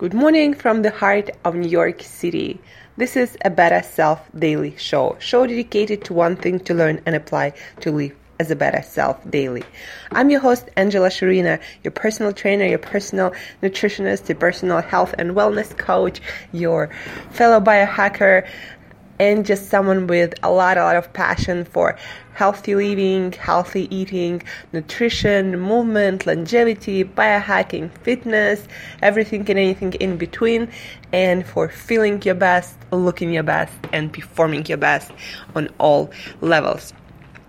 Good morning from the heart of New York City. This is a Better Self Daily Show, show dedicated to one thing to learn and apply to live as a better self daily. I'm your host, Angela Shurina, your personal trainer, your personal nutritionist, your personal health and wellness coach, your fellow biohacker, and just someone with a lot, a lot of passion for healthy living, healthy eating, nutrition, movement, longevity, biohacking, fitness, everything and anything in between, and for feeling your best, looking your best, and performing your best on all levels.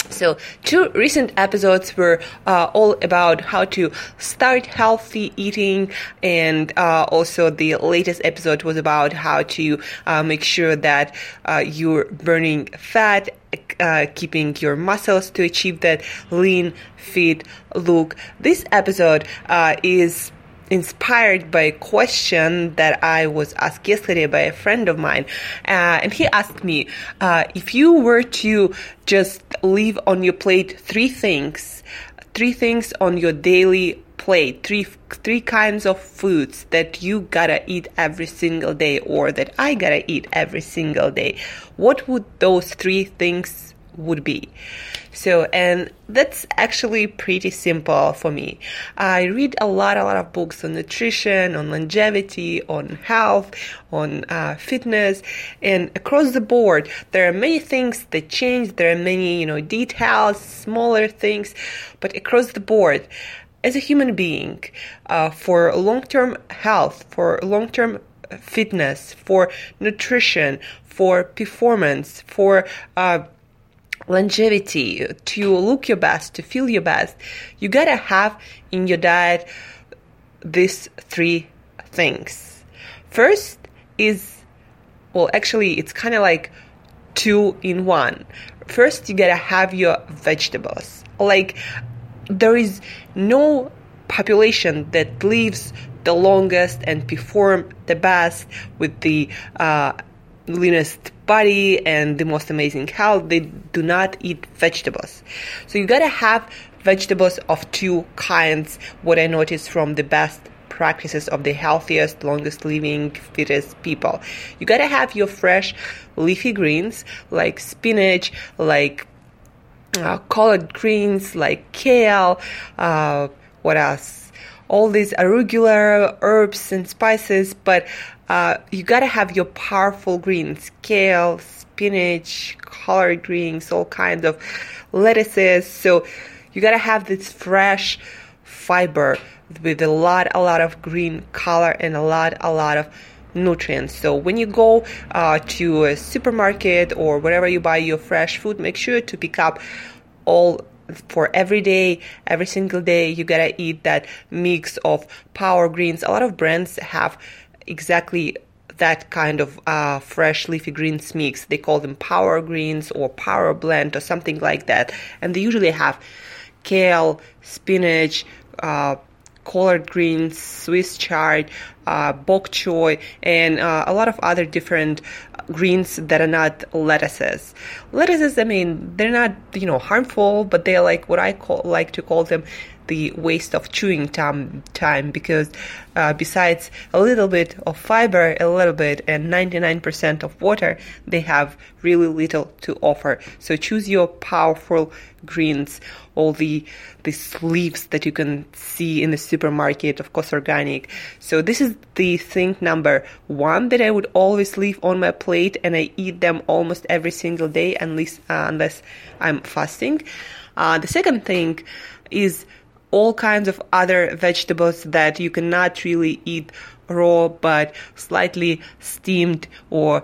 So, two recent episodes were uh, all about how to start healthy eating, and uh, also the latest episode was about how to uh, make sure that uh, you're burning fat, uh, keeping your muscles to achieve that lean, fit look. This episode uh, is inspired by a question that I was asked yesterday by a friend of mine. Uh, and he asked me uh, if you were to just leave on your plate three things, three things on your daily plate, three three kinds of foods that you gotta eat every single day or that I gotta eat every single day, what would those three things would be? So, and that's actually pretty simple for me. I read a lot, a lot of books on nutrition, on longevity, on health, on uh, fitness, and across the board, there are many things that change. There are many, you know, details, smaller things, but across the board, as a human being, uh, for long-term health, for long-term fitness, for nutrition, for performance, for uh, longevity, to look your best, to feel your best, you gotta have in your diet these three things. First is, well, actually, it's kind of like two in one. First, you gotta have your vegetables. Like, there is no population that lives the longest and perform the best with the uh, leanest body and the most amazing health, they do not eat vegetables. So you gotta have vegetables of two kinds, what I noticed from the best practices of the healthiest, longest living, fittest people. You gotta have your fresh leafy greens like spinach, like uh, collard greens, like kale, uh, what else? All these arugula herbs and spices, but uh, you gotta have your powerful greens, kale, spinach, collard greens, all kinds of lettuces. So you gotta have this fresh fiber with a lot, a lot of green color and a lot, a lot of nutrients. So when you go uh, to a supermarket or wherever you buy your fresh food, make sure to pick up all for every day, every single day. You gotta eat that mix of power greens. A lot of brands have exactly that kind of uh, fresh leafy greens mix. They call them power greens or power blend or something like that. And they usually have kale, spinach, uh, collard greens, Swiss chard, uh, bok choy, and uh, a lot of other different greens that are not lettuces. Lettuces, I mean, they're not you know harmful, but they're like what I call like to call them the waste of chewing time, time because uh, besides a little bit of fiber, a little bit, and 99% of water, they have really little to offer. So choose your powerful greens, all the these leaves that you can see in the supermarket, of course, organic. So this is the thing number one that I would always leave on my plate, and I eat them almost every single day, unless uh, unless I'm fasting. Uh, the second thing is all kinds of other vegetables that you cannot really eat raw but slightly steamed or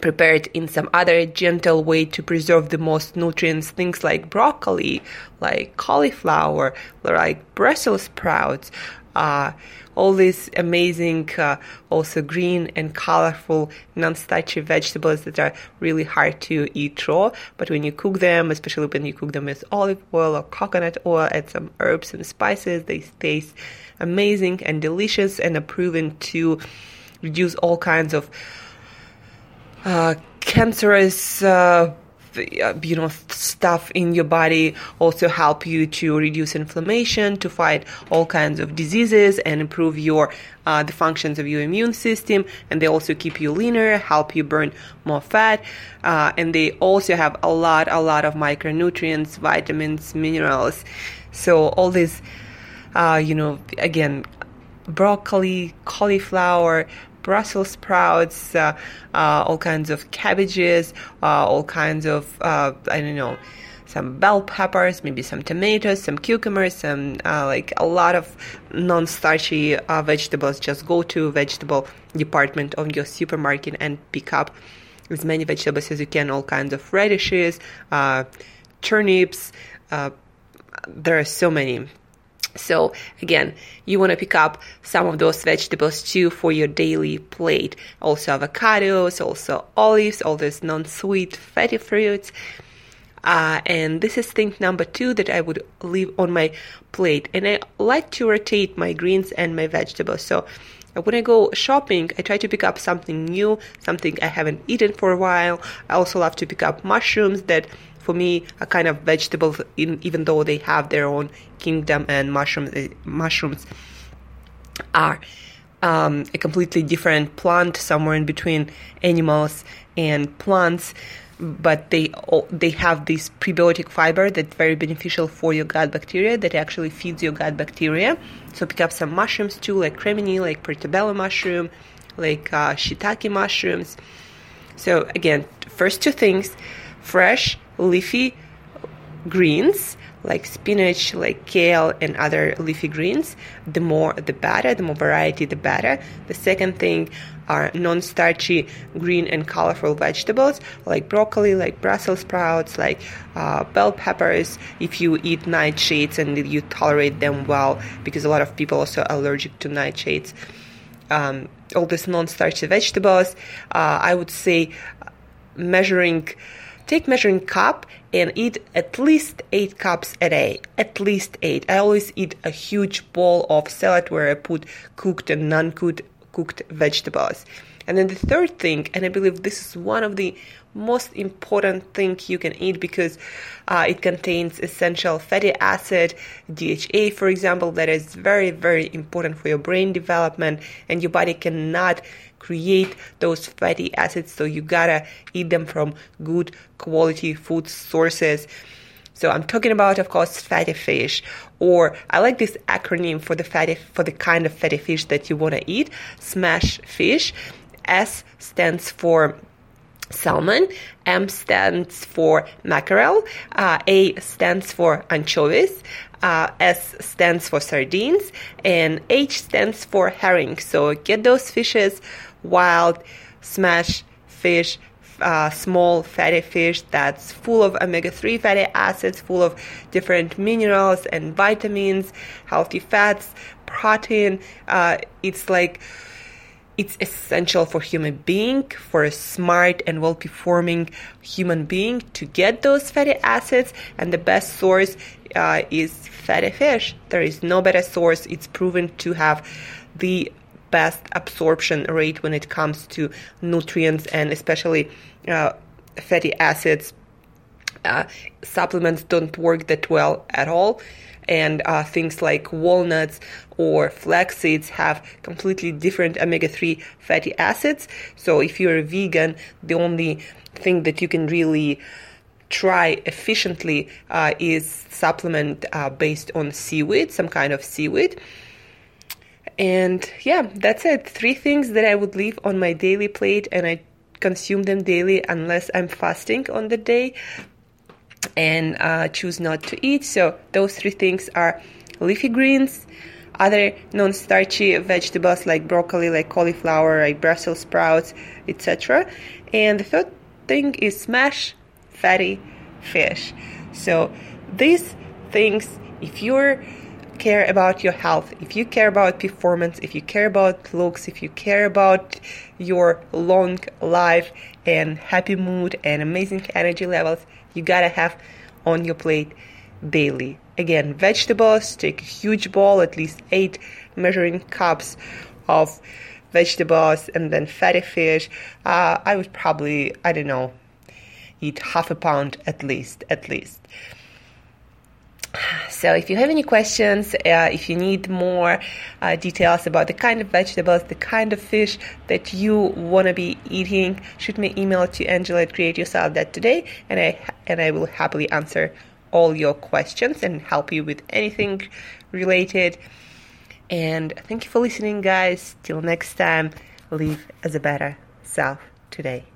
prepared in some other gentle way to preserve the most nutrients things like broccoli like cauliflower like brussels sprouts uh, all these amazing, uh, also green and colorful, non-starchy vegetables that are really hard to eat raw. But when you cook them, especially when you cook them with olive oil or coconut oil, add some herbs and spices, they taste amazing and delicious and are proven to reduce all kinds of uh, cancerous uh, uh, you know stuff in your body also help you to reduce inflammation to fight all kinds of diseases and improve your uh, the functions of your immune system. And they also keep you leaner help you burn more fat. Uh, and they also have a lot a lot of micronutrients vitamins minerals. So all these uh, you know again broccoli cauliflower Brussels sprouts, uh, uh, all kinds of cabbages, uh, all kinds of, uh, I don't know, some bell peppers, maybe some tomatoes, some cucumbers, some uh, like a lot of non-starchy uh, vegetables. Just go to vegetable department of your supermarket and pick up as many vegetables as you can. All kinds of radishes, turnips. there are so many so again, you want to pick up some of those vegetables too for your daily plate. Also avocados, also olives, all those non-sweet fatty fruits. Uh, and this is thing number two that I would leave on my plate. And I like to rotate my greens and my vegetables. So when I go shopping, I try to pick up something new, something I haven't eaten for a while. I also love to pick up mushrooms that for me a kind of vegetable in, even though they have their own kingdom and mushrooms uh, mushrooms are um, a completely different plant somewhere in between animals and plants but they they have this prebiotic fiber that's very beneficial for your gut bacteria that actually feeds your gut bacteria. So pick up some mushrooms too like cremini like portobello mushroom like uh, shiitake mushrooms. So again first two things fresh leafy greens like spinach, like kale, and other leafy greens. The more, the better. The more variety, the better. The second thing are non-starchy green and colorful vegetables like broccoli, like Brussels sprouts, like uh, bell peppers. If you eat nightshades and you tolerate them well, because a lot of people also allergic to nightshades. Um, all these non-starchy vegetables. Uh, I would say measuring Take measuring cup and eat at least eight cups a day. At least eight. I always eat a huge bowl of salad where I put cooked and non-cooked cooked vegetables. And then the third thing, and I believe this is one of the most important thing you can eat because uh, it contains essential fatty acid, DHA, for example, that is very, very important for your brain development, and your body cannot create those fatty acids. So you gotta eat them from good quality food sources. So I'm talking about, of course, fatty fish, or I like this acronym for the fatty for the kind of fatty fish that you want to eat. Smash fish. S stands for salmon, M stands for mackerel, uh, A stands for anchovies, uh, S stands for sardines, and H stands for herring. So get those fishes, wild, smash fish, uh, small fatty fish that's full of omega-3 fatty acids, full of different minerals and vitamins, healthy fats, protein. Uh, it's like it's essential for human being, for a smart and well-performing human being to get those fatty acids. And the best source uh, is fatty fish. There is no better source. It's proven to have the best absorption rate when it comes to nutrients and especially uh, fatty acids. Uh, supplements don't work that well at all and uh, things like walnuts or flax seeds have completely different omega-3 fatty acids. So if you're a vegan the only thing that you can really try efficiently uh, is supplement uh, based on seaweed some kind of seaweed. And yeah that's it. Three things that i would leave on my daily plate and i consume them daily unless i'm fasting on the day and uh, choose not to eat. So those three things are leafy greens, other non-starchy vegetables like broccoli, like cauliflower, like Brussels sprouts, etc. And the third thing is smash fatty fish. So these things, if you care about your health, if you care about performance, if you care about looks, if you care about your long life and happy mood and amazing energy levels, you gotta have on your plate daily. Again, vegetables, take a huge bowl, at least eight measuring cups of vegetables, and then fatty fish. Uh, I would probably, I don't know, eat half a pound at least, at least. So, if you have any questions, uh, if you need more uh, details about the kind of vegetables, the kind of fish that you want to be eating, shoot me an email to Angela at createyourself.today, and I and I will happily answer all your questions and help you with anything related. And thank you for listening, guys. Till next time, live as a better self today.